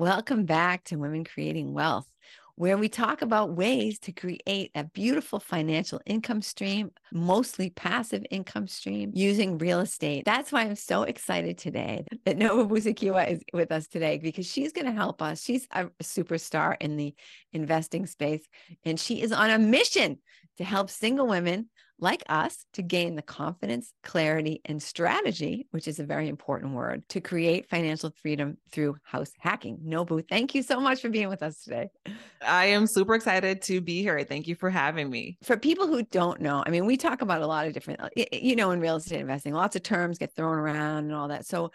Welcome back to Women Creating Wealth, where we talk about ways to create a beautiful financial income stream, mostly passive income stream using real estate. That's why I'm so excited today that Nobu Musekiwa is with us today because she's going to help us. She's a superstar in the investing space, and she is on a mission to help single women like us to gain the confidence, clarity, and strategy, which is a very important word, to create financial freedom through house hacking. Nobu, thank you so much for being with us today. I am super excited to be here. Thank you for having me. For people who don't know, I mean, we talk about a lot of different, you know, in real estate investing, lots of terms get thrown around and all that. So,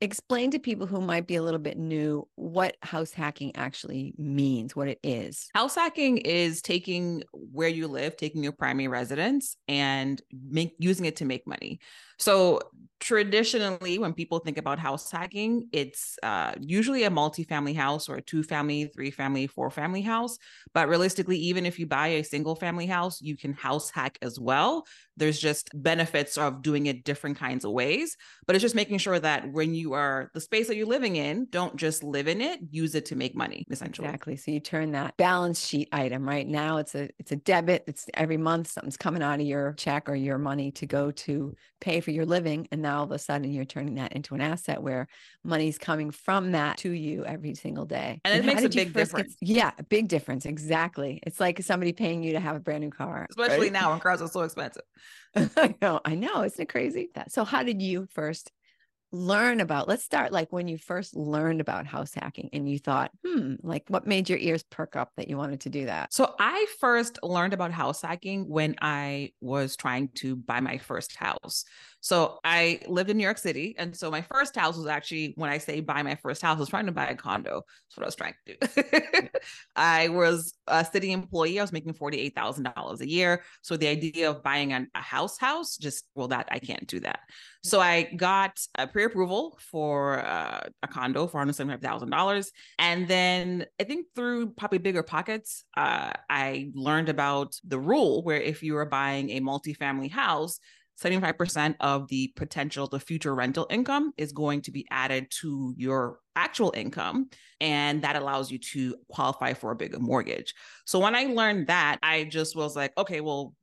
explain to people who might be a little bit new what house hacking actually means, what it is. House hacking is taking where you live, taking your primary residence and make using it to make money. So traditionally, when people think about house hacking, it's uh, usually a multi-family house or a two-family, three-family, four-family house. But realistically, even if you buy a single-family house, you can house hack as well. There's just benefits of doing it different kinds of ways. But it's just making sure that when you are the space that you're living in, don't just live in it, use it to make money, essentially. Exactly. So you turn that balance sheet item right now. It's a it's a debit. It's every month something's coming out of your check or your money to go to pay for your living. And now all of a sudden you're turning that into an asset where money's coming from that to you every single day. And it makes a big difference. Get, yeah, a big difference. Exactly. It's like somebody paying you to have a brand new car. Especially right? now when cars are so expensive. I know, I know. Isn't it crazy? So how did you first learn about let's start like when you first learned about house hacking and you thought hmm like what made your ears perk up that you wanted to do that so i first learned about house hacking when i was trying to buy my first house so I lived in New York City. And so my first house was actually, when I say buy my first house, I was trying to buy a condo. That's what I was trying to do. I was a city employee. I was making $48,000 a year. So the idea of buying a, a house house, just, well, that I can't do that. So I got a pre-approval for uh, a condo for $175,000. And then I think through probably BiggerPockets, uh, I learned about the rule where if you are buying a multifamily house, 75% of the potential, the future rental income is going to be added to your actual income. And that allows you to qualify for a bigger mortgage. So when I learned that, I just was like, okay, well,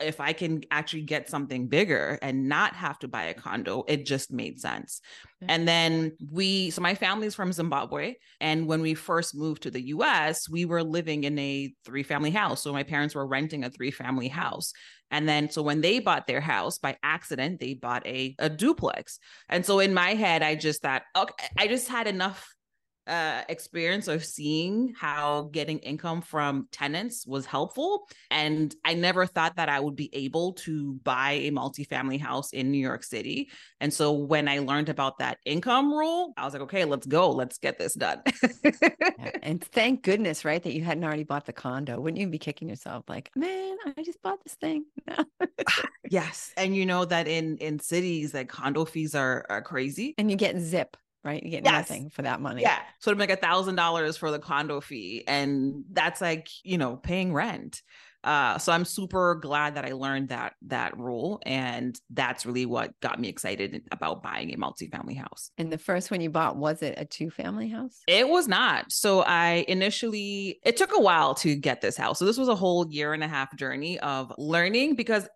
if I can actually get something bigger and not have to buy a condo, it just made sense. And then we, so my family's from Zimbabwe. And when we first moved to the US, we were living in a three family house. So my parents were renting a three family house. And then, so when they bought their house by accident, they bought a, a duplex. And so in my head, I just thought, okay, I just had enough uh, experience of seeing how getting income from tenants was helpful. And I never thought that I would be able to buy a multifamily house in New York City. And so when I learned about that income rule, I was like, okay, let's go. Let's get this done. and thank goodness, right, that you hadn't already bought the condo. Wouldn't you be kicking yourself like, man, I just bought this thing? yes. And you know that in in cities, like condo fees are, are crazy. And you get zip right? You get yes. nothing for that money. Yeah. So to make a thousand dollars for the condo fee. And that's like, you know, paying rent. Uh, so I'm super glad that I learned that that rule, and that's really what got me excited about buying a multifamily house. And the first one you bought was it a two family house? It was not. So I initially it took a while to get this house. So this was a whole year and a half journey of learning because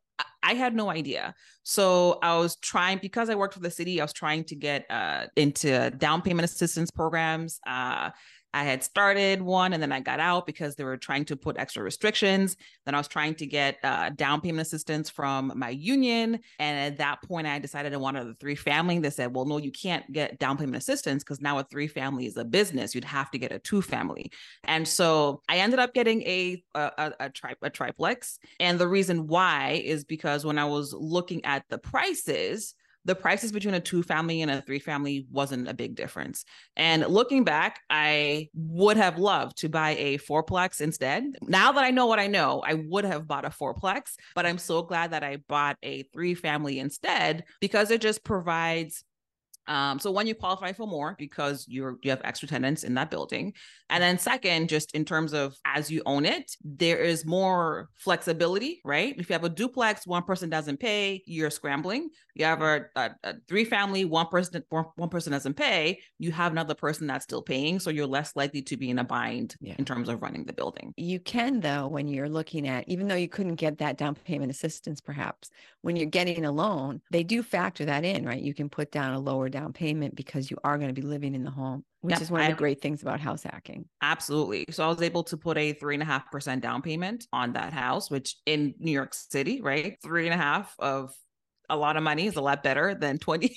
I had no idea. So I was trying because I worked for the city. I was trying to get uh, into down payment assistance programs. Uh, I had started one and then I got out because they were trying to put extra restrictions. Then I was trying to get uh, down payment assistance from my union. And at that point, I decided I wanted a three family. They said, well, no, you can't get down payment assistance because now a three family is a business. You'd have to get a two family. And so I ended up getting a, a, a, a, tri- a triplex. And the reason why is because when I was looking at the prices, the prices between a two family and a three family wasn't a big difference. And looking back, I would have loved to buy a fourplex instead. Now that I know what I know, I would have bought a fourplex, but I'm so glad that I bought a three family instead because it just provides Um, so when you qualify for more because you're you have extra tenants in that building, and then second, just in terms of as you own it, there is more flexibility, right? If you have a duplex, one person doesn't pay, you're scrambling. You have a, a, a three family, one person one person doesn't pay, you have another person that's still paying, so you're less likely to be in a bind yeah. in terms of running the building. You can though when you're looking at even though you couldn't get that down payment assistance, perhaps when you're getting a loan, they do factor that in, right? You can put down a lower down payment because you are going to be living in the home which yep, is one of the great things about house hacking. Absolutely. So I was able to put a three and a half percent down payment on that house, which in New York City, right? Three and a half of a lot of money is a lot better than 20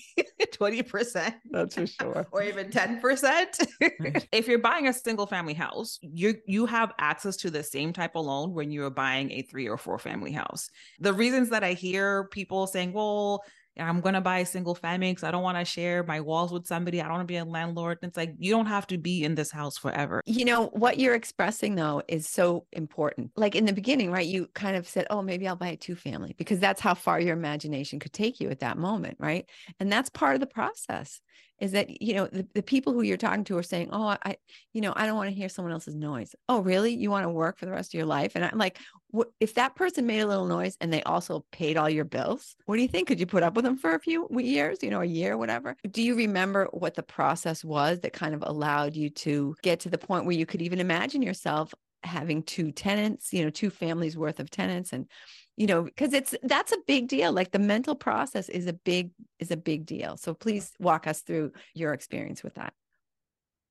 percent that's for sure or even 10% if you're buying a single family house you you have access to the same type of loan when you're buying a three or four family house the reasons that i hear people saying well I'm going to buy a single family because I don't want to share my walls with somebody. I don't want to be a landlord. And it's like, you don't have to be in this house forever. You know, what you're expressing though is so important. Like in the beginning, right? You kind of said, oh, maybe I'll buy a two family because that's how far your imagination could take you at that moment. Right. And that's part of the process is that you know the, the people who you're talking to are saying oh i you know i don't want to hear someone else's noise. Oh really? You want to work for the rest of your life? And i'm like if that person made a little noise and they also paid all your bills what do you think? Could you put up with them for a few years you know a year whatever? Do you remember what the process was that kind of allowed you to get to the point where you could even imagine yourself having two tenants you know two families worth of tenants and you know because it's that's a big deal like the mental process is a big is a big deal. So please walk us through your experience with that.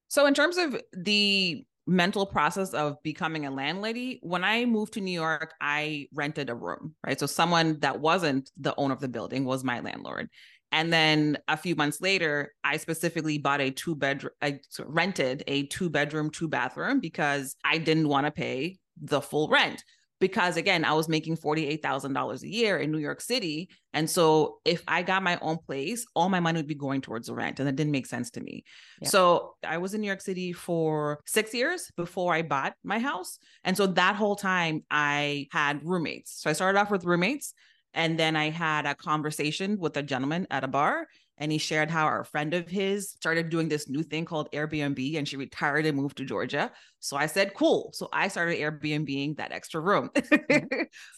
So in terms of the mental process of becoming a landlady when i moved to new york i rented a room right? So someone that wasn't the owner of the building was my landlord. And then a few months later i specifically bought a two bedroom i rented a two bedroom two bathroom because i didn't want to pay the full rent because again, I was making $48,000 a year in New York City. And so if I got my own place, all my money would be going towards the rent. And that didn't make sense to me. Yeah. So I was in New York City for six years before I bought my house. And so that whole time I had roommates. So I started off with roommates. And then I had a conversation with a gentleman at a bar and he shared how a friend of his started doing this new thing called Airbnb and she retired and moved to Georgia. So I said, cool. So I started Airbnb that extra room.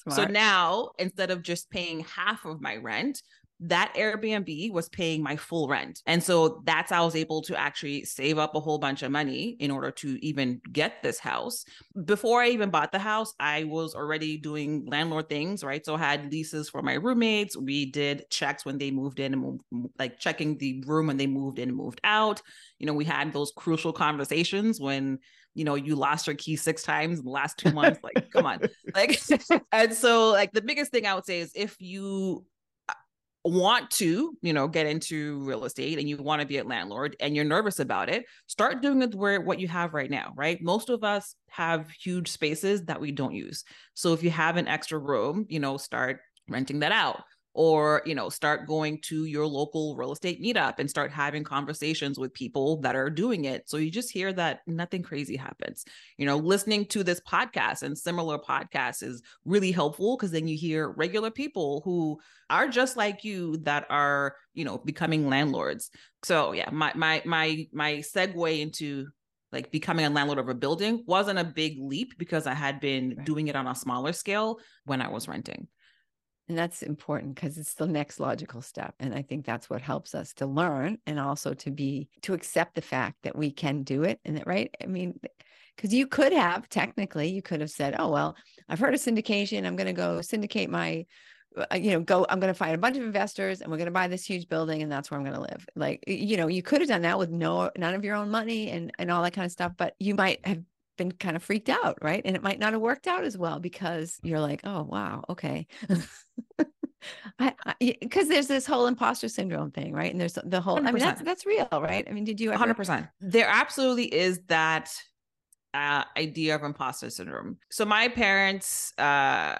Mm-hmm. so now instead of just paying half of my rent, that Airbnb was paying my full rent. And so that's how I was able to actually save up a whole bunch of money in order to even get this house. Before I even bought the house, I was already doing landlord things, right? So I had leases for my roommates. We did checks when they moved in and moved, like checking the room when they moved in and moved out. You know, we had those crucial conversations when you know you lost your key six times in the last two months like come on like and so like the biggest thing i would say is if you want to, you know, get into real estate and you want to be a landlord and you're nervous about it, start doing it where what you have right now, right? Most of us have huge spaces that we don't use. So if you have an extra room, you know, start renting that out or you know start going to your local real estate meetup and start having conversations with people that are doing it so you just hear that nothing crazy happens you know listening to this podcast and similar podcasts is really helpful because then you hear regular people who are just like you that are you know becoming landlords so yeah my my my my segue into like becoming a landlord of a building wasn't a big leap because I had been right. doing it on a smaller scale when I was renting. And that's important because it's the next logical step. And I think that's what helps us to learn and also to be, to accept the fact that we can do it. And that, right? I mean, because you could have technically, you could have said, oh, well, I've heard of syndication. I'm going to go syndicate my, uh, you know, go, I'm going to find a bunch of investors and we're going to buy this huge building and that's where I'm going to live. Like, you know, you could have done that with no, none of your own money and, and all that kind of stuff, but you might have been kind of freaked out, right? And it might not have worked out as well because you're like, oh, wow, okay. because there's this whole imposter syndrome thing, right? And there's the whole, 100%. I mean, that's, that's real, right? I mean, did you ever? 100%. There absolutely is that uh, idea of imposter syndrome. So my parents uh,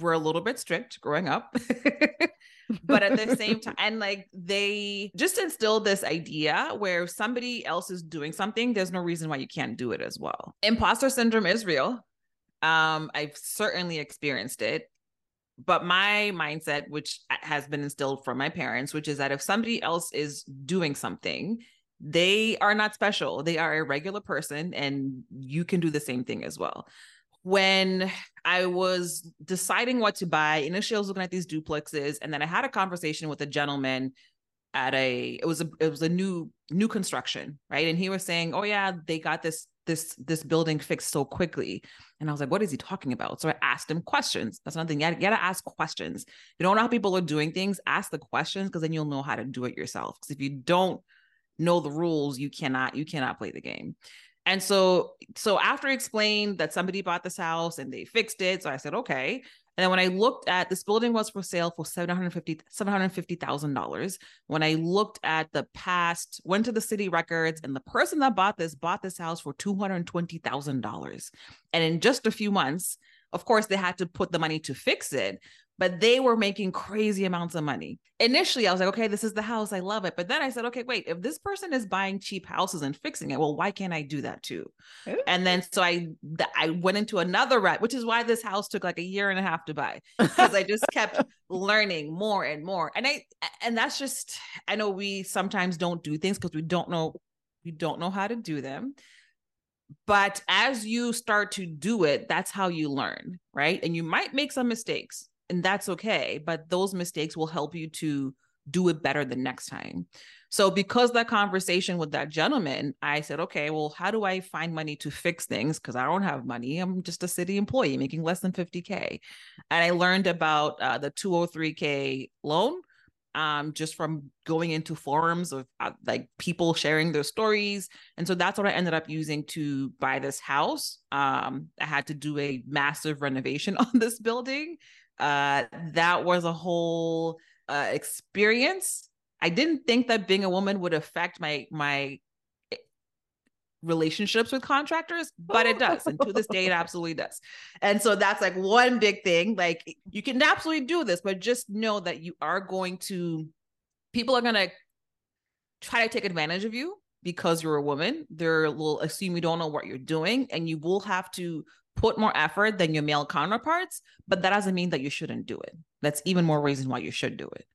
were a little bit strict growing up. but at the same time and like they just instilled this idea where if somebody else is doing something there's no reason why you can't do it as well imposter syndrome is real um i've certainly experienced it but my mindset, which has been instilled from my parents, which is that if somebody else is doing something, they are not special. They are a regular person, and you can do the same thing as well. When I was deciding what to buy, initially I was looking at these duplexes, and then I had a conversation with a gentleman at a it was a it was a new new construction, right? And he was saying, "Oh yeah, they got this this this building fixed so quickly." And I was like, "What is he talking about?" So I asked him questions. That's another thing. You gotta, you gotta ask questions. You don't know how people are doing things. Ask the questions because then you'll know how to do it yourself. Because if you don't know the rules, you cannot you cannot play the game. And so so after explained that somebody bought this house and they fixed it, so I said, "Okay." And then when I looked at this building was for sale for $750,000. $750, when I looked at the past, went to the city records, and the person that bought this bought this house for $220,000. And in just a few months, of course, they had to put the money to fix it, but they were making crazy amounts of money. Initially, I was like, okay, this is the house. I love it. But then I said, okay, wait, if this person is buying cheap houses and fixing it, well, why can't I do that too? Ooh. And then so I I went into another rat, which is why this house took like a year and a half to buy because I just kept learning more and more. And I and that's just I know we sometimes don't do things because we don't know we don't know how to do them but as you start to do it that's how you learn right and you might make some mistakes and that's okay but those mistakes will help you to do it better the next time. So because that conversation with that gentleman i said okay well how do i find money to fix things? Because i don't have money. I'm just a city employee making less than 50k and i learned about uh, the 203k loan um, just from going into forums of uh, like people sharing their stories. And so that's what I ended up using to buy this house. Um, I had to do a massive renovation on this building uh, that was a whole uh, experience. I didn't think that being a woman would affect my my eh, relationships with contractors, but it does. And to this day, it absolutely does. And so that's like one big thing. Like you can absolutely do this, but just know that you are going to, people are going to try to take advantage of you because you're a woman. They will assume you don't know what you're doing, and you will have to put more effort than your male counterparts, but that doesn't mean that you shouldn't do it. That's even more reason why you should do it.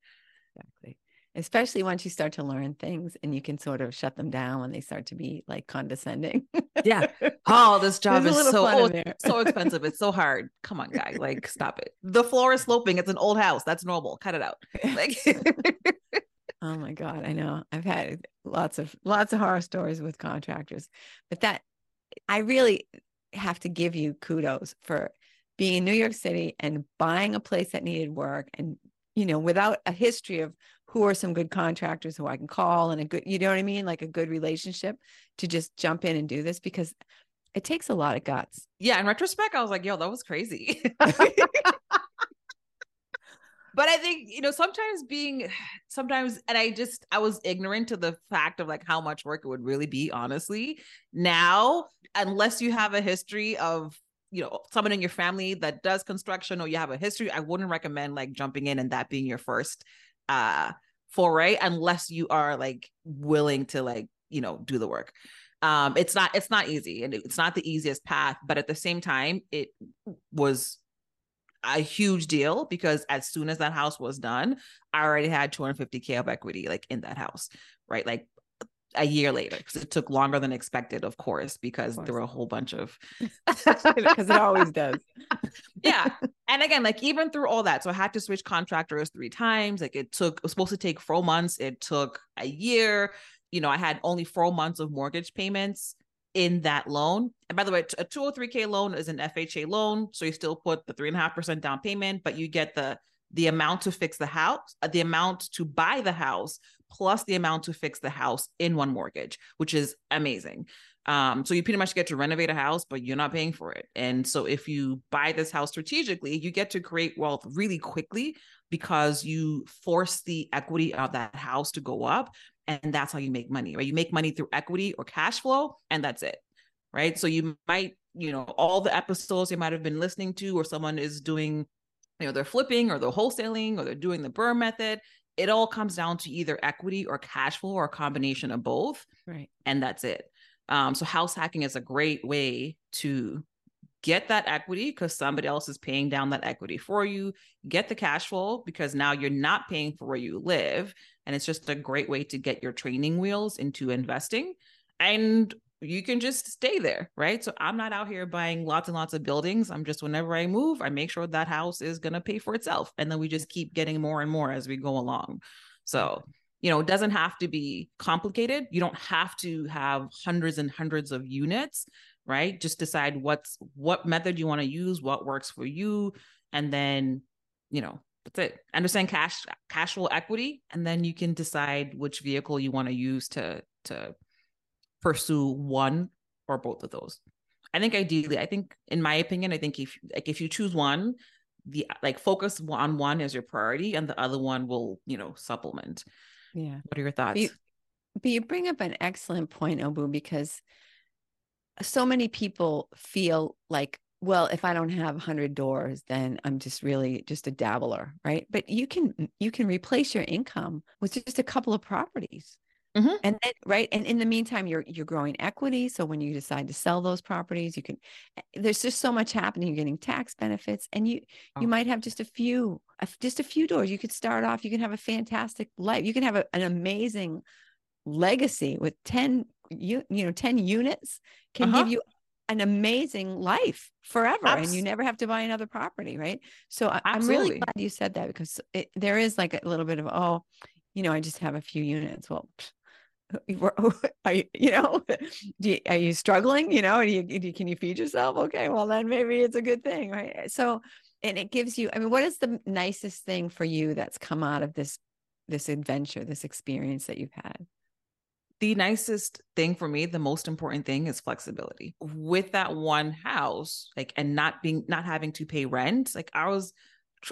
Exactly. Especially once you start to learn things and you can sort of shut them down when they start to be like condescending. yeah. Oh, this job is so oh, so expensive. It's so hard. Come on, guy. Like, stop it. The floor is sloping. It's an old house. That's normal. Cut it out. Like Oh my God. I know. I've had lots of lots of horror stories with contractors. But that I really have to give you kudos for being in New York City and buying a place that needed work and you know without a history of who are some good contractors who I can call and a good you know what I mean like a good relationship to just jump in and do this because it takes a lot of guts. Yeah, in retrospect I was like, yo, that was crazy. but I think, you know, sometimes being sometimes and I just I was ignorant to the fact of like how much work it would really be, honestly. Now unless you have a history of you know someone in your family that does construction or you have a history i wouldn't recommend like jumping in and that being your first uh foray unless you are like willing to like you know do the work um it's not it's not easy and it's not the easiest path but at the same time it was a huge deal because as soon as that house was done i already had 250k of equity like in that house right like a year later because it took longer than expected, of course, because of course. there were a whole bunch of because it always does. yeah. And again, like even through all that, so I had to switch contractors three times. Like it took, it was supposed to take four months. It took a year. You know, I had only four months of mortgage payments in that loan. And by the way, a 203k loan is an FHA loan. So you still put the three and a half percent down payment, but you get the the amount to fix the house, uh, the amount to buy the house, plus the amount to fix the house in one mortgage, which is amazing. Um, so you pretty much get to renovate a house, but you're not paying for it. And so if you buy this house strategically, you get to create wealth really quickly because you force the equity of that house to go up. And that's how you make money, right? You make money through equity or cash flow, and that's it. Right. So you might, you know, all the episodes you might have been listening to, or someone is doing you know they're flipping or they're wholesaling or they're doing the BRRRR method it all comes down to either equity or cash flow or a combination of both right and that's it um, so house hacking is a great way to get that equity because somebody else is paying down that equity for you. Get the cash flow because now you're not paying for where you live. And it's just a great way to get your training wheels into investing. And you can just stay there, right? So I'm not out here buying lots and lots of buildings. I'm just whenever I move, I make sure that house is going to pay for itself. And then we just keep getting more and more as we go along. So, you know, it doesn't have to be complicated. You don't have to have hundreds and hundreds of units right? Just decide what's what method you want to use, what works for you, and then, you know, that's it. Understand cash cash flow equity, and then you can decide which vehicle you want to use to to pursue one or both of those. I think ideally, I think in my opinion, I think if like if you choose one, the like focus on one as your priority, and the other one will you know supplement. Yeah. What are your thoughts? But you, but you bring up an excellent point, Nobu, because so many people feel like well if i don't have 100 doors then i'm just really just a dabbler right but you can you can replace your income with just a couple of properties mm-hmm. and then right and in the meantime you're you're growing equity so when you decide to sell those properties you can eh, there's just so much happening you're getting tax benefits and you oh. you might have just a few just a few doors you could start off you can have a fantastic life you can have a, an amazing legacy with 10 you you know 10 units can uh-huh. give you an amazing life forever and you never have to buy another property right? So I, am really glad you said that because it, there is like a little bit of oh you know i just have a few units. Well are you, you know you, are you struggling you know you, you, can you feed yourself? Okay well then maybe it's a good thing right? So and it gives you i mean what is the nicest thing for you that's come out of this this adventure this experience that you've had the nicest thing for me, the most important thing is flexibility. With that one house, like and not being not having to pay rent, like I was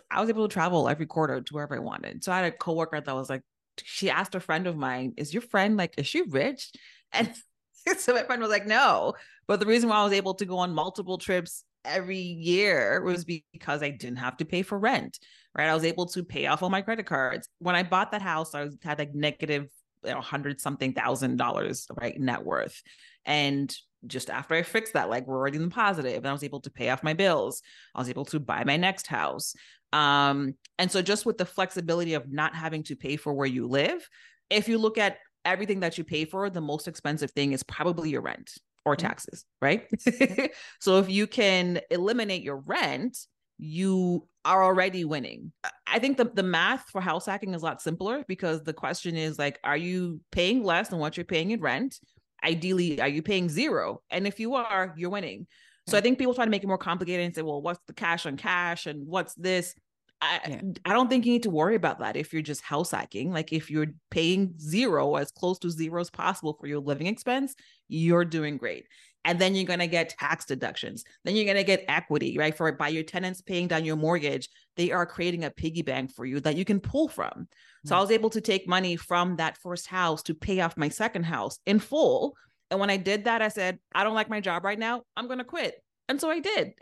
I was able to travel every quarter to wherever I wanted. So I had a coworker that was like, she asked a friend of mine, Is your friend like, is she rich? And so my friend was like, No. But the reason why I was able to go on multiple trips every year was because I didn't have to pay for rent, right? I was able to pay off all my credit cards. When I bought that house, I was, had like negative a hundred something thousand dollars right net worth. And just after i fixed that like we're already in the positive and i was able to pay off my bills. I was able to buy my next house. Um and so just with the flexibility of not having to pay for where you live if you look at everything that you pay for the most expensive thing is probably your rent or mm-hmm. taxes right? So if you can eliminate your rent you are already winning. I think the, the math for house hacking is a lot simpler because the question is like, are you paying less than what you're paying in rent? Ideally, are you paying zero? And if you are, you're winning. So I think people try to make it more complicated and say, well, what's the cash on cash and what's this? I, yeah. I don't think you need to worry about that if you're just house hacking. Like if you're paying zero as close to zero as possible for your living expense, you're doing great and then you're going to get tax deductions then you're going to get equity right for by your tenants paying down your mortgage they are creating a piggy bank for you that you can pull from mm-hmm. so i was able to take money from that first house to pay off my second house in full and when i did that i said i don't like my job right now i'm going to quit and so i did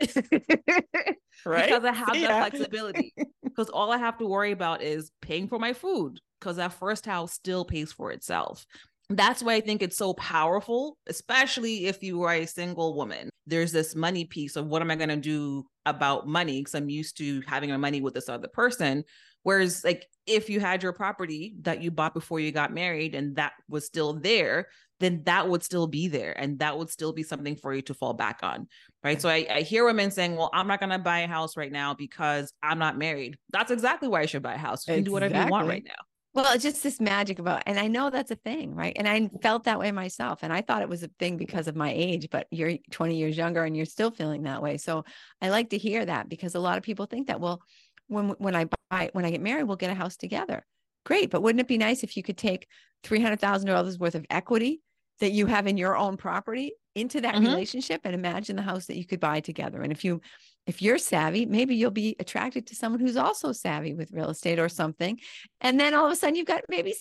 right because i have yeah. that flexibility because all i have to worry about is paying for my food because that first house still pays for itself that's why I think it's so powerful, especially if you are a single woman. There's this money piece of what am I going to do about money? Because I'm used to having my money with this other person. Whereas, like, if you had your property that you bought before you got married and that was still there, then that would still be there and that would still be something for you to fall back on. Right. So I, I hear women saying, well, I'm not going to buy a house right now because I'm not married. That's exactly why I should buy a house. You can do whatever you want right now. Well, it's just this magic about, and I know that's a thing, right? And I felt that way myself. And I thought it was a thing because of my age, but you're 20 years younger and you're still feeling that way. So I like to hear that because a lot of people think that, well, when, when I buy, when I get married, we'll get a house together. Great. But wouldn't it be nice if you could take $300,000 worth of equity that you have in your own property into that mm-hmm. relationship and imagine the house that you could buy together. And if you if you're savvy, maybe you'll be attracted to someone who's also savvy with real estate or something. And then all of a sudden you've got maybe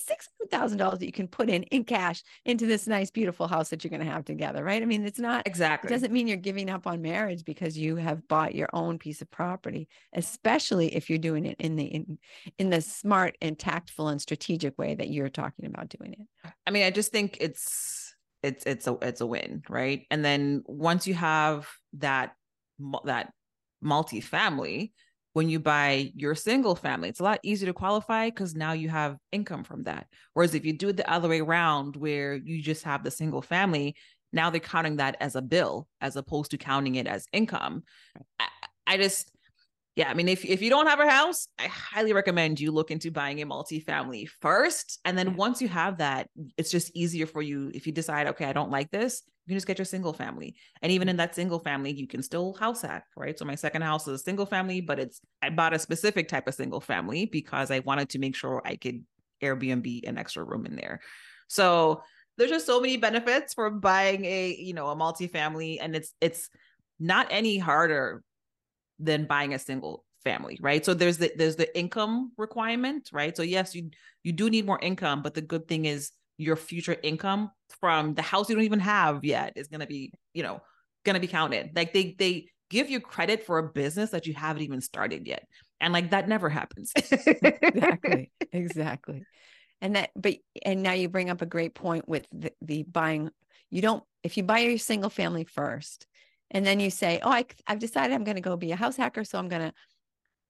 $600,000 that you can put in in cash into this nice, beautiful house that you're going to have together. Right. I mean, it's not exactly, it doesn't mean you're giving up on marriage because you have bought your own piece of property, especially if you're doing it in the, in, in the smart and tactful and strategic way that you're talking about doing it. I mean, I just think it's, it's, it's a, it's a win. Right. And then once you have that that multifamily when you buy your single family it's a lot easier to qualify because now you have income from that. Whereas if you do it the other way around where you just have the single family now they're counting that as a bill as opposed to counting it as income. I, I just yeah, I mean, if if you don't have a house, I highly recommend you look into buying a multifamily first, and then once you have that, it's just easier for you. If you decide, okay, I don't like this, you can just get your single family, and even in mm-hmm. that single family, you can still house hack, right? So my second house is a single family, but it's I bought a specific type of single family because I wanted to make sure I could Airbnb an extra room in there. So there's just so many benefits for buying a you know a multifamily, and it's it's not any harder than buying a single family right? So there's the there's the income requirement right? So yes you you do need more income but the good thing is your future income from the house you don't even have yet is going to be you know going to be counted. Like they they give you credit for a business that you haven't even started yet. And like that never happens. Exactly. Exactly. And that but and now you bring up a great point with the, the buying you don't if you buy your single family first and then you say oh I, i've decided i'm going to go be a house hacker so i'm going to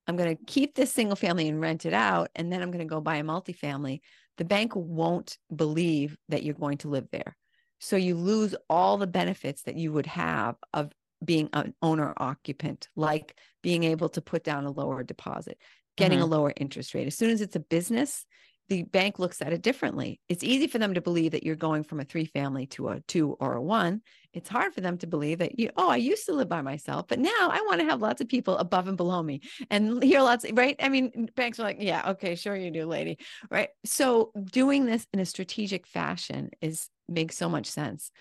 i'm going to keep this single family and rent it out and then i'm going to go buy a multifamily. The bank won't believe that you're going to live there. So you lose all the benefits that you would have of being an owner occupant like being able to put down a lower deposit getting mm-hmm. a lower interest rate. As soon as it's a business the bank looks at it differently. It's easy for them to believe that you're going from a three family to a two or a one. It's hard for them to believe that you, oh, I used to live by myself, but now I want to have lots of people above and below me and hear lots, right? I mean, banks are like, yeah, okay, sure you do, lady. Right. So doing this in a strategic fashion is makes so much sense.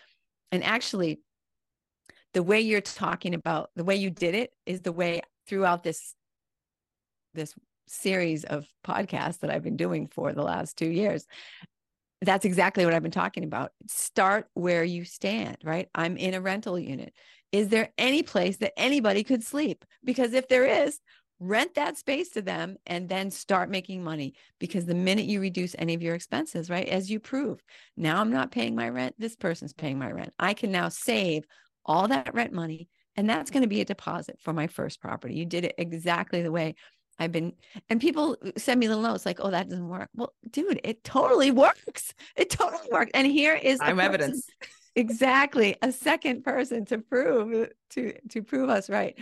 And actually, the way you're talking about the way you did it is the way throughout this this series of podcasts that I've been doing for the last two years. That's exactly what I've been talking about. Start where you stand, right? I'm in a rental unit. Is there any place that anybody could sleep? Because if there is, rent that space to them and then start making money. Because the minute you reduce any of your expenses, right, as you prove, now I'm not paying my rent, this person's paying my rent. I can now save all that rent money and that's going to be a deposit for my first property. You did it exactly the way I've been, and people send me little notes like, oh, that doesn't work. Well, dude, it totally works. It totally works. And here is I'm person, evidence. Exactly. A second person to prove to to prove us right.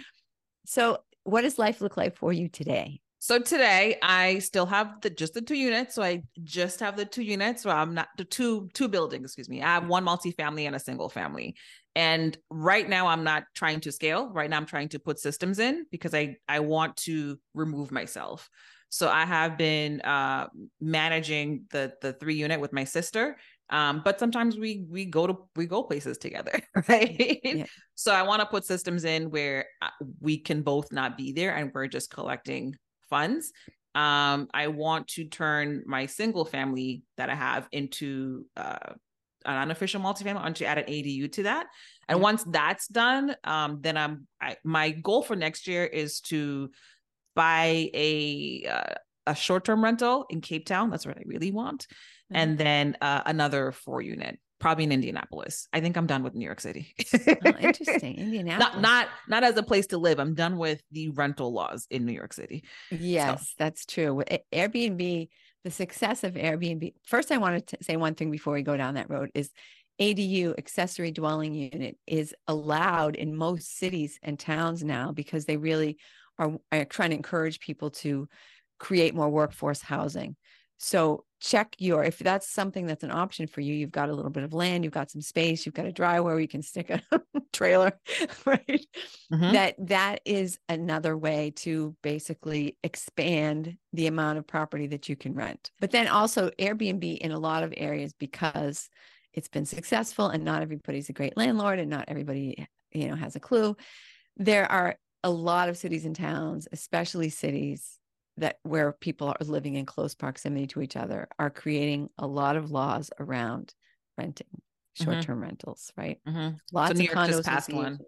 So what does life look like for you today? So today I still have the just the two units. So I just have the two units. So I'm not the two two buildings, excuse me. I have one multifamily and a single family. And right now I'm not trying to scale. Right now I'm trying to put systems in because I I want to remove myself. So I have been uh, managing the the three unit with my sister. Um, but sometimes we we go to we go places together, right? Yeah. So I want to put systems in where uh, we can both not be there and we're just collecting funds. Um, I want to turn my single family that I have into uh, an unofficial multifamily. I want to add an ADU to that. And yeah. once that's done, um, then I'm I, my goal for next year is to buy a uh, a short term rental in Cape Town. That's what I really want, mm-hmm. and then uh, another four unit, probably in Indianapolis. I think I'm done with New York City. oh, interesting, Indianapolis. Not not not as a place to live. I'm done with the rental laws in New York City. Yes, so. that's true. Eh, Airbnb the success of Airbnb. First, I want to say one thing before we go down that road is ADU, accessory dwelling unit, is allowed in most cities and towns now because they really are, are trying to encourage people to create more workforce housing. So check your if that's something that's an option for you. You've got a little bit of land, you've got some space, you've got a driveway where you can stick a trailer, right? Mm-hmm. That that is another way to basically expand the amount of property that you can rent. But then also Airbnb in a lot of areas because it's been successful and not everybody's a great landlord and not everybody you know has a clue. There are a lot of cities and towns, especially cities that where people are living in close proximity to each other are creating a lot of laws around renting mm-hmm. short-term mm-hmm. rentals right mm-hmm. lots so of condos passed one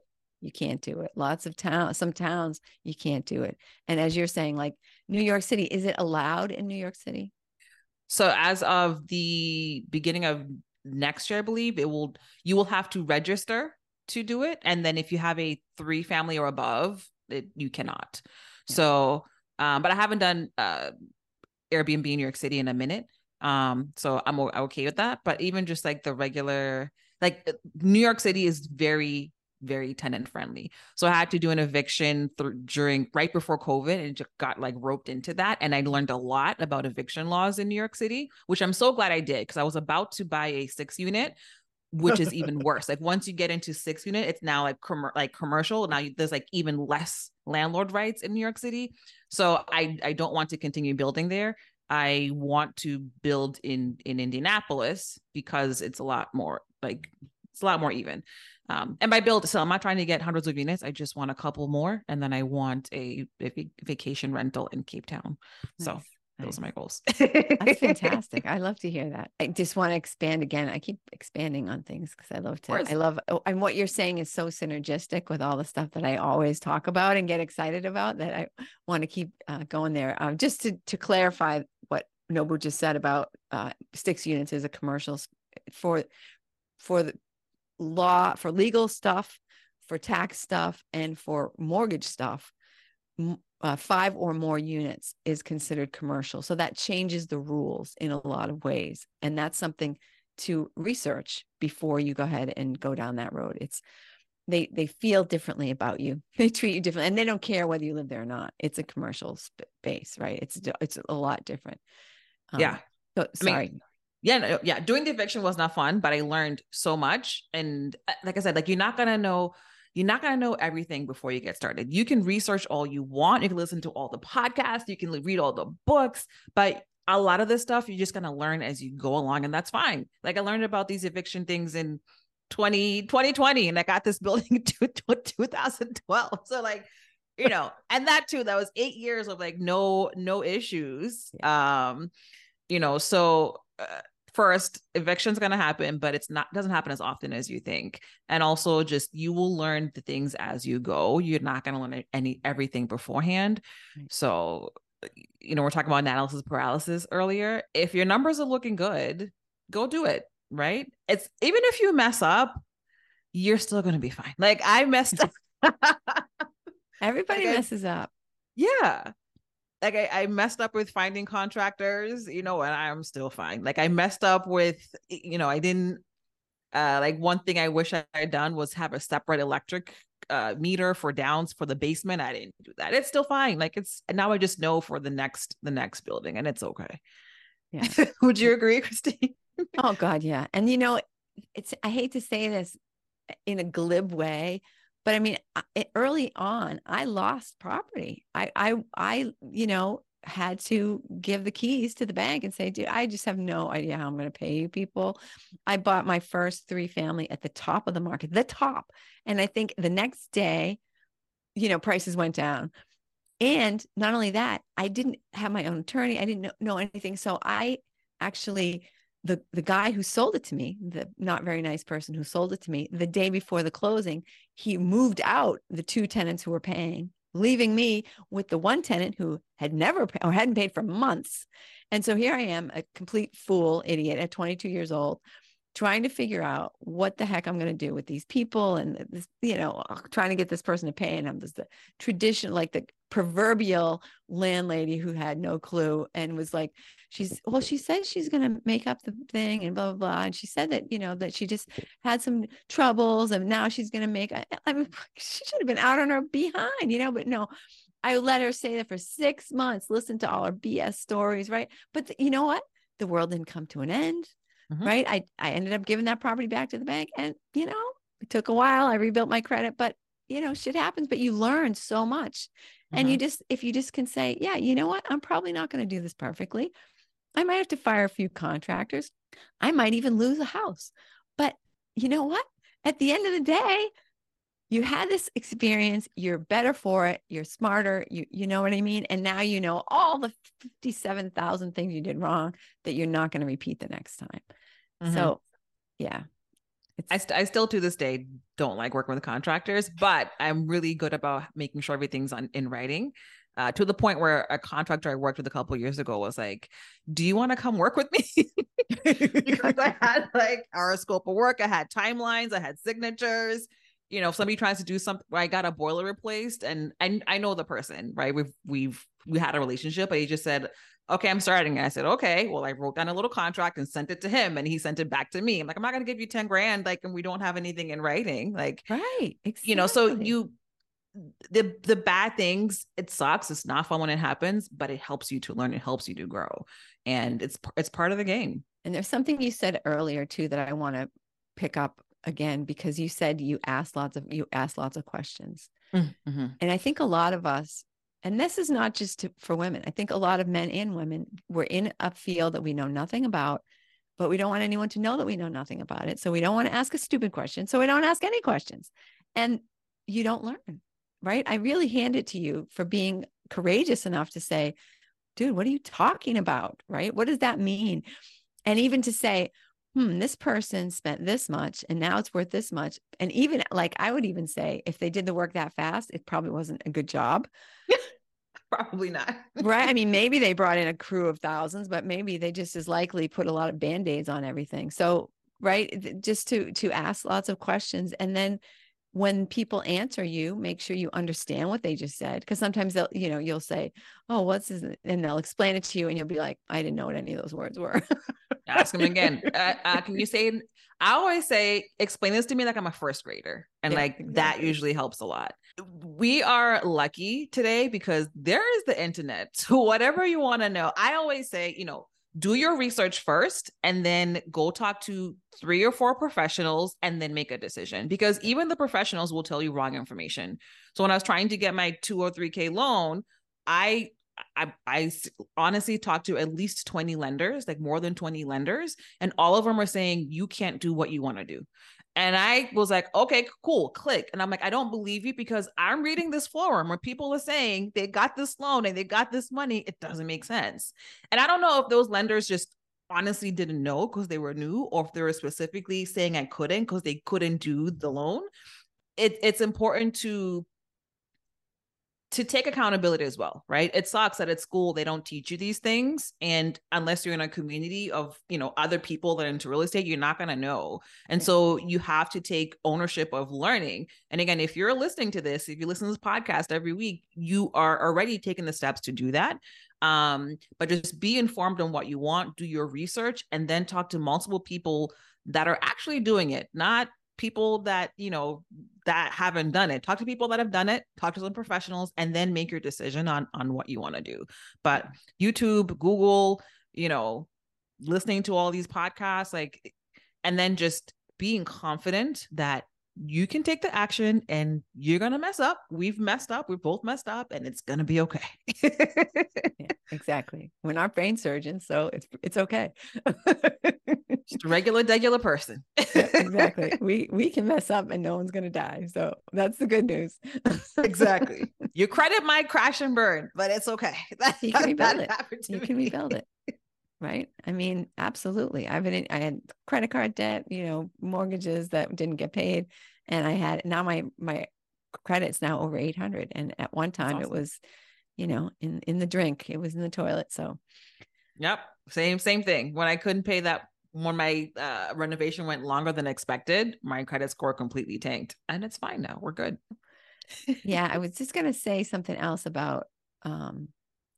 you can't do it lots of towns some towns you can't do it and as you're saying like new york city is it allowed in new york city so as of the beginning of next year i believe it will you will have to register to do it. And then if you have a three family or above, it, you cannot. Yeah. So, um, but I haven't done uh, Airbnb in New York City in a minute. Um, so I'm okay with that. But even just like the regular, like uh, New York City is very, very tenant friendly. So I had to do an eviction th- during right before COVID and just got like roped into that. And I learned a lot about eviction laws in New York City, which I'm so glad I did because I was about to buy a six unit which is even worse. Like once you get into six unit, it's now like com- like commercial. Now you, there's like even less landlord rights in New York City. So I I don't want to continue building there. I want to build in in Indianapolis because it's a lot more like it's a lot more even. Um, and by build, so I'm not trying to get hundreds of units. I just want a couple more, and then I want a, a vacation rental in Cape Town. Nice. So those are my goals. That's fantastic. I love to hear that. I just want to expand again. I keep expanding on things because I love to. I love, oh, and what you're saying is so synergistic with all the stuff that I always talk about and get excited about. That I want to keep uh, going there. Um, just to to clarify what Nobu just said about uh, six units is a commercial for for the law for legal stuff, for tax stuff, and for mortgage stuff uh, five or more units is considered commercial. So that changes the rules in a lot of ways. And that's something to research before you go ahead and go down that road. It's they they feel differently about you. They treat you differently, and they don't care whether you live there or not. It's a commercial space, right? It's it's a lot different. Um, yeah. So, sorry. I mean, yeah, no, yeah. Doing the eviction was not fun, but I learned so much. And uh, like I said, like you're not gonna know you're not going to know everything before you get started. You can research all you want. You can listen to all the podcasts, you can read all the books, but a lot of this stuff you're just going to learn as you go along, and that's fine. Like I learned about these eviction things in 20, 2020, and I got this building in 2012. So, like, you know, and that too, that was eight years of like no, no issues. Um, you know, so uh, first eviction's going to happen but it's not doesn't happen as often as you think. And also just you will learn the things as you go. You're not going to learn any everything beforehand. Right. so you know we're talking about analysis paralysis earlier. If your numbers are looking good go do it right? It's even if you mess up you're still going to be fine. Like i messed up. Everybody like messes I, up. Yeah like I, I messed up with finding contractors, you know, and I'm still fine. Like I messed up with, you know, I didn't uh like one thing I wish I had done was have a separate electric uh meter for downs for the basement. I didn't do that. It's still fine. Like it's now I just know for the next the next building and it's okay. Yeah. Would you agree, Christine? oh God, yeah. And you know, it's I hate to say this in a glib way, but I mean, early on, I lost property. I, I, I, you know, had to give the keys to the bank and say, dude, I just have no idea how I'm going to pay you people. I bought my first three family at the top of the market, the top. And I think the next day, you know, prices went down. And not only that, I didn't have my own attorney. I didn't know, know anything. So I actually the the guy who sold it to me, the not very nice person who sold it to me, the day before the closing, he moved out the two tenants who were paying, leaving me with the one tenant who had never or hadn't paid for months. And so here I am, a complete fool, idiot at 22 years old, trying to figure out what the heck I'm going to do with these people and this, you know, uh, trying to get this person to pay. And I'm just the tradition, like the proverbial landlady who had no clue and was like, she's, well, she said she's going to make up the thing and blah, blah, blah. And she said that, you know, that she just had some troubles and now she's going to make, I, I mean, she should have been out on her behind, you know, but no, I let her say that for six months, listen to all her BS stories, right? But the, you know what? The world didn't come to an end mm-hmm. right? I, I ended up giving that property back to the bank and, you know, it took a while. I rebuilt my credit, but you know, shit happens, but you learn so much. Mm-hmm. And you mm-hmm. just, if you just can say, yeah, you know what? I'm probably not going to do this perfectly. I might have to fire a few contractors. I might even lose a house. But you know what? At the end of the day, you had this experience you're better for it you're smarter you you know what i mean and now you know all the 57,000 things you did wrong that you're not going to repeat the next time mm-hmm. so yeah I, st- I still to this day don't like working with contractors but i'm really good about making sure everything's on in writing uh, to the point where a contractor I worked with a couple years ago was like, "Do you want to come work with me?" because I had like our scope of work, I had timelines, I had signatures, you know, if somebody tries to do something, I got a boiler replaced, and I I know the person, right? We've we've we had a relationship, but he just said, "Okay, I'm starting." And I said, "Okay." Well, I wrote down a little contract and sent it to him, and he sent it back to me. I'm like, I'm not gonna give you ten grand, like, and we don't have anything in writing, like, right? Exactly. You know, so you the the bad things it sucks it's not fun when it happens but it helps you to learn it helps you to grow and it's it's part of the game and there's something you said earlier too that i want to pick up again because you said you asked lots of you asked lots of questions mm-hmm. and i think a lot of us and this is not just to, for women i think a lot of men and women we're in a field that we know nothing about but we don't want anyone to know that we know nothing about it so we don't want to ask a stupid question so we don't ask any questions and you don't learn right? I really hand it to you for being courageous enough to say, dude, what are you talking about? Right? What does that mean? And even to say, hmm, this person spent this much and now it's worth this much. And even like I would even say, if they did the work that fast, it probably wasn't a good job. probably not. right. I mean, maybe they brought in a crew of thousands, but maybe they just as likely put a lot of band-aids on everything. So, right, just to to ask lots of questions and then when people answer you, make sure you understand what they just said. Cause sometimes they'll, you know, you'll say, Oh, what's this? And they'll explain it to you and you'll be like, I didn't know what any of those words were. Ask them again. Uh, uh, can you say, I always say, explain this to me like I'm a first grader. And yeah, like exactly. that usually helps a lot. We are lucky today because there is the internet. So whatever you want to know, I always say, you know, do your research first and then go talk to three or four professionals and then make a decision because even the professionals will tell you wrong information. So when I was trying to get my 203k loan, I I, I honestly talked to at least 20 lenders, like more than 20 lenders, and all of them are saying you can't do what you want to do. And I was like, okay, cool, click. And I'm like, I don't believe you because I'm reading this forum where people are saying they got this loan and they got this money. It doesn't make sense. And I don't know if those lenders just honestly didn't know because they were new or if they were specifically saying I couldn't because they couldn't do the loan. It, it's important to to take accountability as well, right? It sucks that at school they don't teach you these things, and unless you're in a community of you know other people that are into real estate, you're not gonna know. And so you have to take ownership of learning. And again, if you're listening to this, if you listen to this podcast every week, you are already taking the steps to do that. Um, but just be informed on what you want, do your research, and then talk to multiple people that are actually doing it, not people that you know that haven't done it talk to people that have done it talk to some professionals and then make your decision on on what you want to do but youtube google you know listening to all these podcasts like and then just being confident that you can take the action and you're going to mess up. We've messed up. We've both messed up and it's going to be okay. yeah, exactly. We're not brain surgeons, so it's it's okay. Just a regular regular person. yeah, exactly. We we can mess up and no one's going to die. So that's the good news. exactly. Your credit might crash and burn, but it's okay. That, you can rebuild it. You can rebuild it right? I mean, absolutely. I've been, in, I had credit card debt, you know, mortgages that didn't get paid, and I had now my my credit's now over eight hundred, and at one time awesome. it was, you know, in in the drink, it was in the toilet. So, yep, same same thing. When I couldn't pay that, when my uh, renovation went longer than expected, my credit score completely tanked, and it's fine now. We're good. yeah, I was just gonna say something else about um,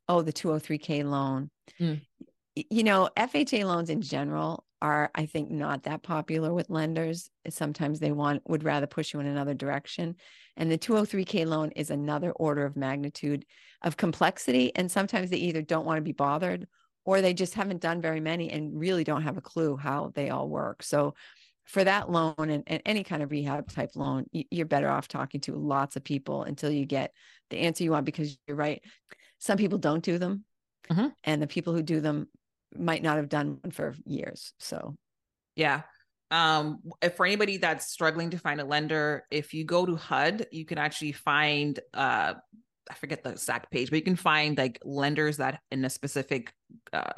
oh, the 203k loan. Mm you know, FHA loans in general are, I think, not that popular with lenders. Sometimes they want would rather push you in another direction. And the 203k loan is another order of magnitude of complexity. And sometimes they either don't want to be bothered or they just haven't done very many and really don't have a clue how they all work. So for that loan and, and any kind of rehab type loan, you're better off talking to lots of people until you get the answer you want because you're right. Some people don't do them. Mm-hmm. And the people who do them might not have done one for years. So, yeah. Um, if for anybody that's struggling to find a lender, if you go to HUD, you can actually find uh I forget the exact page, but you can find like lenders that in a specific uh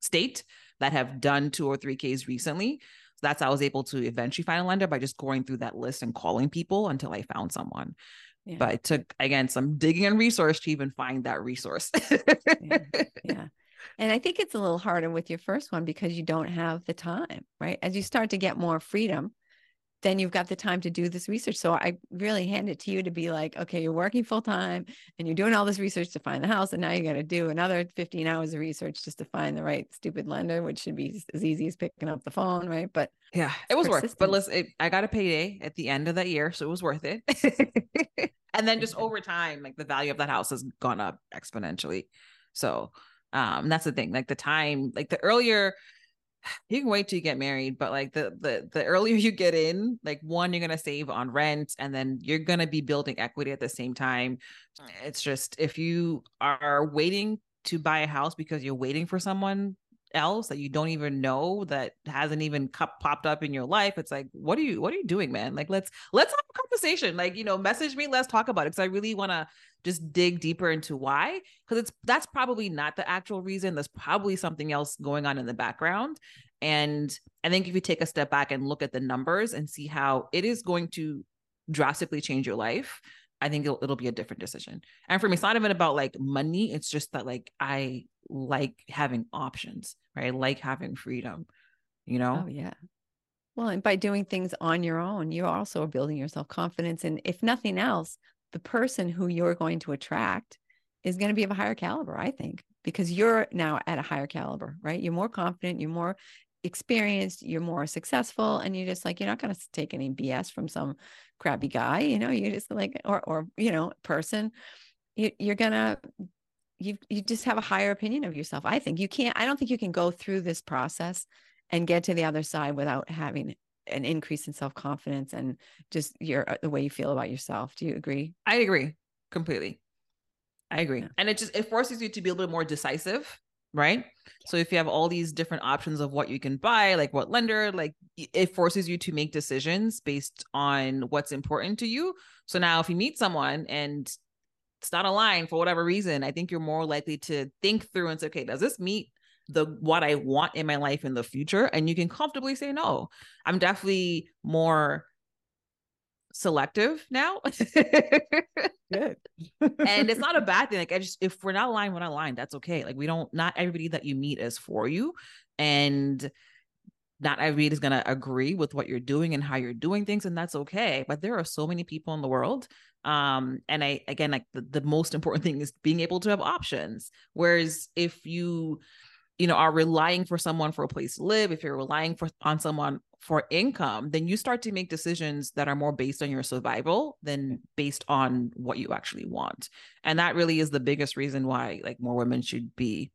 state that have done 203Ks recently. So that's how I was able to eventually find a lender by just going through that list and calling people until I found someone. Yeah. But it took again some digging and resource to even find that resource. yeah. yeah. And I think it's a little harder with your first one because you don't have the time, right? As you start to get more freedom then you've got the time to do this research. So I really hand it to you to be like, okay, you're working full time and you're doing all this research to find the house. And now you got to do another 15 hours of research just to find the right stupid lender, which should be as easy as picking up the phone. Right. But yeah, it was worth it. But listen, it, I got a payday at the end of that year. So it was worth it. and then just over time, like the value of that house has gone up exponentially. So um, that's the thing. Like the time, like the earlier you can wait till you get married but like the the the earlier you get in like one you're going to save on rent and then you're going to be building equity at the same time. Mm. It's just if you are waiting to buy a house because you're waiting for someone else that you don't even know that hasn't even popped up in your life it's like what are you what are you doing man? Like let's let's have a conversation. Like you know message me let's talk about it because i really want to just dig deeper into why because it's that's probably not the actual reason there's probably something else going on in the background. And i think if you take a step back and look at the numbers and see how it is going to drastically change your life i think it'll, it'll be a different decision. And for me it's not even about like money it's just that like i like having options right? I like having freedom you know? Oh yeah. Well and by doing things on your own you also are building your self-confidence and if nothing else the person who you're going to attract is going to be of a higher caliber, I think, because you're now at a higher caliber, right? You're more confident, you're more experienced, you're more successful, and you're just like, you're not going to take any BS from some crappy guy, you know, you're just like, or, or, you know, person. You, you're going to, you, you just have a higher opinion of yourself. I think you can't, I don't think you can go through this process and get to the other side without having an increase in self-confidence and just your uh, the way you feel about yourself do you agree i agree completely i agree yeah. and it just it forces you to be a little bit more decisive right? So if you have all these different options of what you can buy like what lender like it forces you to make decisions based on what's important to you. So now if you meet someone and it's not aligned for whatever reason i think you're more likely to think through and say okay does this meet the what I want in my life in the future? And you can comfortably say no. I'm definitely more selective now. Good. and it's not a bad thing. Like I just if we're not aligned, we're not aligned. That's okay. Like we don't not everybody that you meet is for you. And not everybody is going to agree with what you're doing and how you're doing things and that's okay but there are so many people in the world um and i again like the, the most important thing is being able to have options whereas if you you know are relying for someone for a place to live if you're relying for on someone for income then you start to make decisions that are more based on your survival than based on what you actually want. And that really is the biggest reason why like more women should be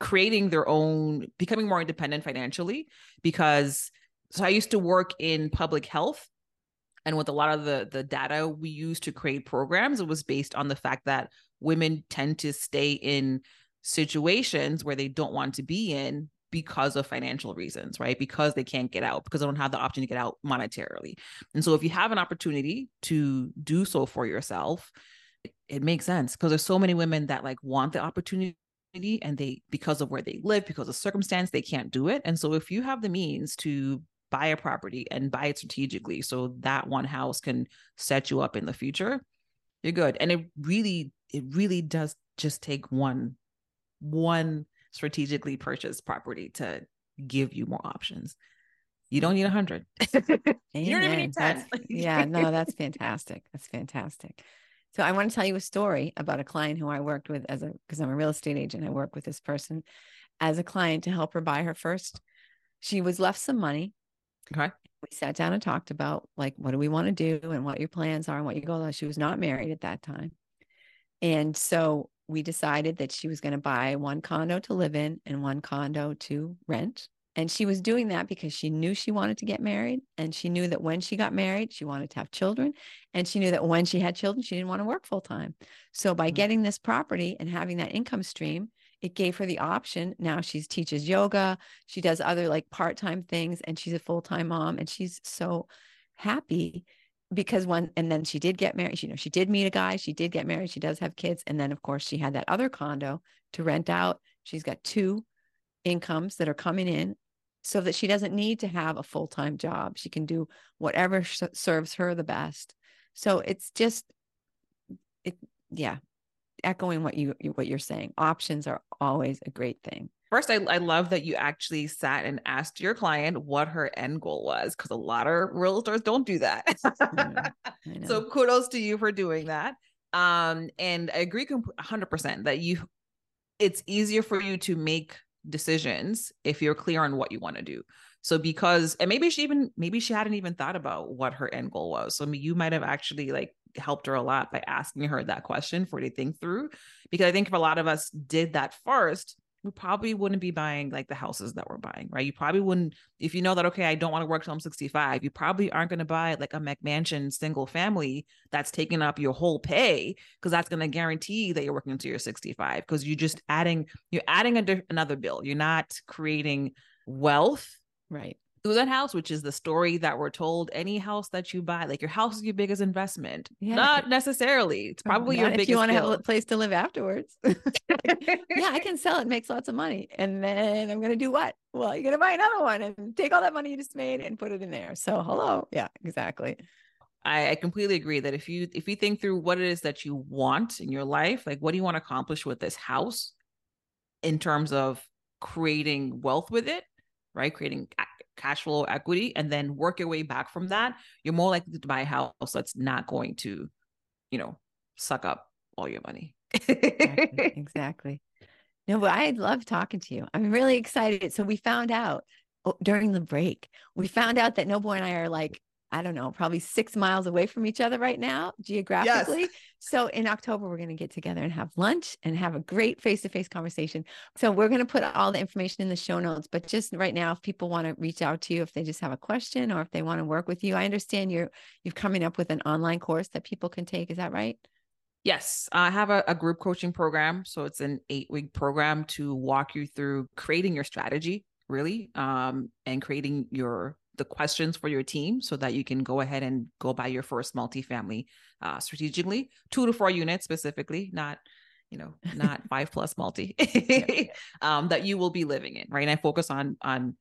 creating their own becoming more independent financially because so i used to work in public health and with a lot of the the data we use to create programs it was based on the fact that women tend to stay in situations where they don't want to be in because of financial reasons, right? Because they can't get out, because they don't have the option to get out monetarily. And so if you have an opportunity to do so for yourself, it, it makes sense because there's so many women that like want the opportunity and they because of where they live, because of circumstance, they can't do it. And so if you have the means to buy a property and buy it strategically so that one house can set you up in the future, you're good. And it really, it really does just take one one strategically purchased property to give you more options. You don't need a hundred. you don't even need 10. yeah, no, that's fantastic. That's fantastic. So I want to tell you a story about a client who I worked with as a because I'm a real estate agent. I work with this person as a client to help her buy her first. She was left some money. Okay. We sat down and talked about like what do we want to do and what your plans are and what your goals are. She was not married at that time. And so we decided that she was going to buy one condo to live in and one condo to rent. And she was doing that because she knew she wanted to get married. And she knew that when she got married, she wanted to have children. And she knew that when she had children, she didn't want to work full time. So by mm-hmm. getting this property and having that income stream, it gave her the option. Now she teaches yoga, she does other like part time things, and she's a full time mom. And she's so happy because when and then she did get married. You know, she did meet a guy. She did get married. She does have kids, and then of course she had that other condo to rent out. She's got two incomes that are coming in, so that she doesn't need to have a full time job. She can do whatever sh- serves her the best. So it's just, it yeah, echoing what you what you're saying. Options are always a great thing First, I, I love that you actually sat and asked your client what her end goal was because a lot of realtors don't do that. I I so kudos to you for doing that. Um, and I agree 100% that you, it's easier for you to make decisions if you're clear on what you want to do. So because and maybe she even maybe she hadn't even thought about what her end goal was. So I mean, you might have actually like helped her a lot by asking her that question for to think through. Because I think if a lot of us did that first, we probably wouldn't be buying like the houses that we're buying, right? You probably wouldn't, if you know that, okay, I don't want to work till I'm 65, you probably aren't going to buy like a McMansion single family that's taking up your whole pay because that's going to guarantee that you're working until you're 65 because you're just adding, you're adding a, another bill. You're not creating wealth. Right through that house, which is the story that we're told. Any house that you buy, like your house is your biggest investment. Yeah. Not necessarily. It's oh, probably your biggest. If you want to have a place to live afterwards. yeah, I can sell it, makes lots of money, and then I'm going to do what? Well, you're going to buy another one and take all that money you just made and put it in there. So, hello, yeah, exactly. I, I completely agree that if you if you think through what it is that you want in your life, like what do you want to accomplish with this house, in terms of creating wealth with it, right? Creating cash flow equity and then work your way back from that, you're more likely to buy a house that's not going to, you know, suck up all your money. exactly, exactly. No, but I love talking to you. I'm really excited. So we found out oh, during the break, we found out that Nobu and I are like I don't know, probably six miles away from each other right now, geographically. Yes. So in October, we're going to get together and have lunch and have a great face to face conversation. So we're going to put all the information in the show notes. But just right now, if people want to reach out to you, if they just have a question or if they want to work with you, I understand you're you've coming up with an online course that people can take. Is that right? Yes, I have a, a group coaching program. So it's an eight week program to walk you through creating your strategy, really, um, and creating your the questions for your team so that you can go ahead and go buy your first multifamily uh, strategically, two to four units specifically, not you know not five plus multi um, that you will be living in, right? And I focus on on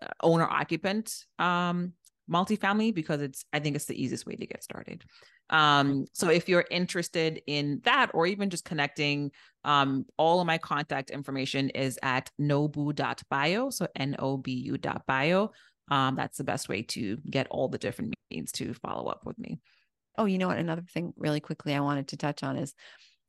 uh, owner occupant um, multifamily because it's I think it's the easiest way to get started. Um, so if you're interested in that or even just connecting, um, all of my contact information is at nobu.bio. So N-O-B-U.bio um, that's the best way to get all the different means to follow up with me. Oh, you know what? Another thing, really quickly, I wanted to touch on is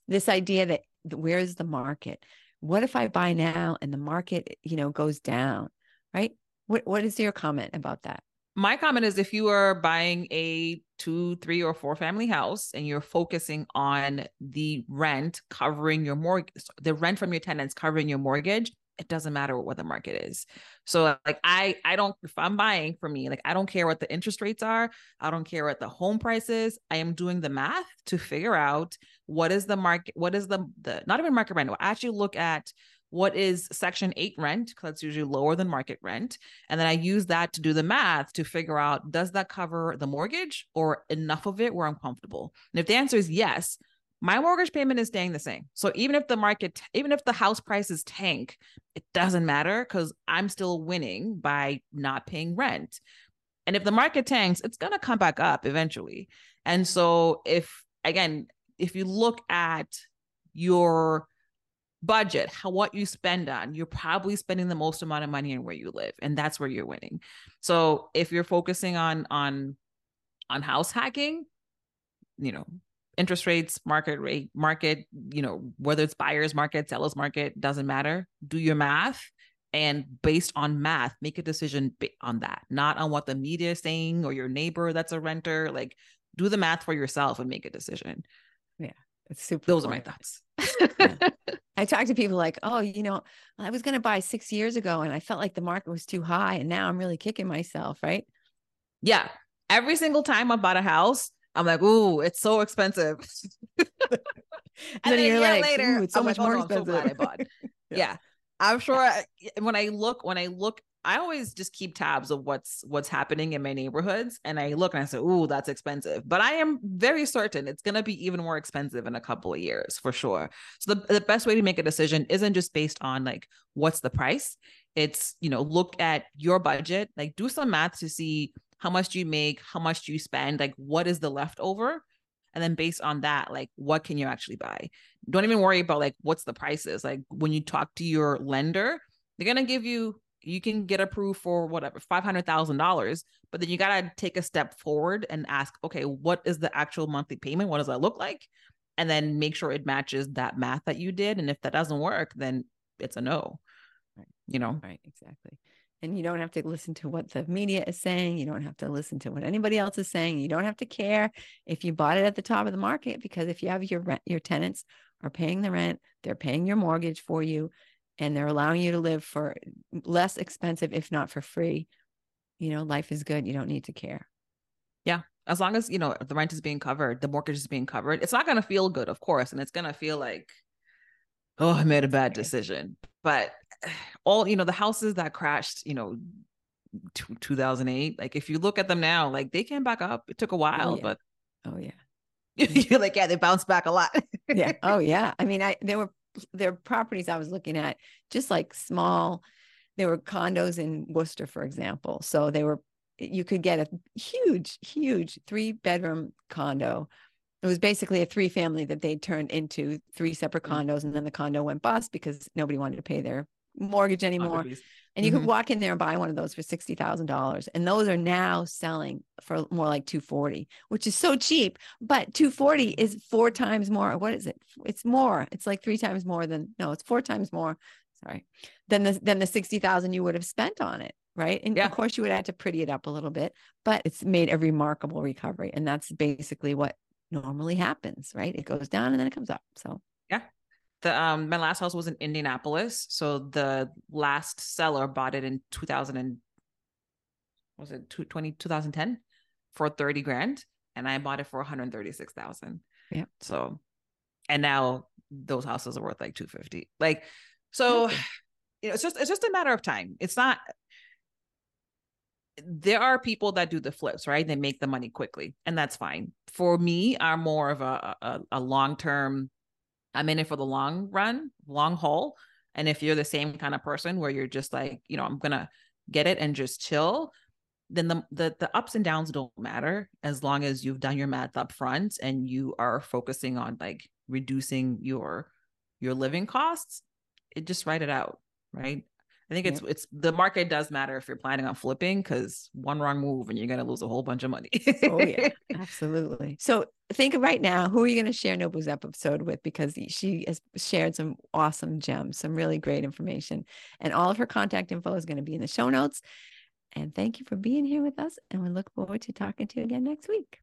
this idea that where's the market? What if I buy now and the market, you know, goes down, right? What What is your comment about that? My comment is if you are buying a two, three, or four family house and you're focusing on the rent covering your mortgage, the rent from your tenants covering your mortgage, it doesn't matter what the market is. So like I I don't if I'm buying for me, like I don't care what the interest rates are, I don't care what the home price is. I am doing the math to figure out what is the market, what is the the not even market rent. I actually look at what is section 8 rent because that's usually lower than market rent and then i use that to do the math to figure out does that cover the mortgage or enough of it where i'm comfortable and if the answer is yes my mortgage payment is staying the same. So even if the market, even if the house prices tank, it doesn't matter because I'm still winning by not paying rent. And if the market tanks, it's going to come back up eventually. And so if, again, if you look at your budget, how what you spend on, you're probably spending the most amount of money in where you live, and that's where you're winning. So if you're focusing on on on house hacking, you know, interest rates, market rate, market, you know, whether it's buyer's market, seller's market, doesn't matter. Do your math and based on math, make a decision on that, not on what the media is saying or your neighbor that's a renter. Like do the math for yourself and make a decision. Yeah. It's super. Those are my thoughts. yeah. I talk to people like, oh, you know, I was going to buy six years ago and I felt like the market was too high. And now I'm really kicking myself. Right. Yeah. Every single time I bought a house, I'm like, ooh, it's so expensive. and then, then you're like, later, it's so I'm much like, more expensive. So I bought. yeah. yeah. I'm sure I, when I look, when I look, I always just keep tabs of what's what's happening in my neighborhoods, and I look and I say, "Ooh, that's expensive." But I am very certain it's going to be even more expensive in a couple of years for sure. So the the best way to make a decision isn't just based on like what's the price. It's you know look at your budget, like do some math to see how much do you make how much do you spend like what is the leftover? And then based on that like what can you actually buy? Don't even worry about like what's the prices. Like when you talk to your lender they're going to give you you can get approved for whatever $500,000 but then you got to take a step forward and ask okay what is the actual monthly payment? What does that look like? And then make sure it matches that math that you did and if that doesn't work then it's a no. Right. you know? Right exactly and you don't have to listen to what the media is saying you don't have to listen to what anybody else is saying you don't have to care if you bought it at the top of the market because if you have your rent your tenants are paying the rent they're paying your mortgage for you and they're allowing you to live for less expensive if not for free you know life is good you don't need to care. Yeah as long as you know the rent is being covered the mortgage is being covered it's not going to feel good of course and it's going to feel like oh i made a bad decision but all you know the houses that crashed you know 2008 like if you look at them now like they came back up. It took a oh, while oh, yeah. but oh yeah. you're like yeah they bounced back a lot. Yeah. Oh yeah. I mean i there were there were properties i was looking at just like small. There were condos in worcester for example. So they were you could get a huge huge three bedroom condo. It was basically a three family that they turned into three separate mm. condos and then the condo went bust because nobody wanted to pay their mortgage anymore and you mm-hmm. could walk in there and buy one of those for $60,000 and those are now selling for more like 240 which is so cheap but 240 is four times more what is it it's more it's like three times more than no it's four times more sorry than the than the 60,000 you would have spent on it right and yeah. of course you would have to pretty it up a little bit but it's made a remarkable recovery and that's basically what normally happens, right? It goes down and then it comes up. So yeah. The um my last house was in Indianapolis. So the last seller bought it in 2000 and was it 20 2010 for 30 grand and I bought it for 136,000. Yeah. So and now those houses are worth like 250. Like so okay. you know it's just it's just a matter of time. It's not there are people that do the flips, right? They make the money quickly, and that's fine. For me, I'm more of a a, a long term. I'm in it for the long run, long haul. And if you're the same kind of person where you're just like, you know, I'm gonna get it and just chill, then the the the ups and downs don't matter as long as you've done your math up front and you are focusing on like reducing your your living costs. It just write it out, right? I think it's yeah. it's the market does matter if you're planning on flipping because one wrong move and you're gonna lose a whole bunch of money. oh yeah, absolutely. So think right now, who are you gonna share Nobu's episode with? Because she has shared some awesome gems, some really great information, and all of her contact info is going to be in the show notes. And thank you for being here with us. And we look forward to talking to you again next week.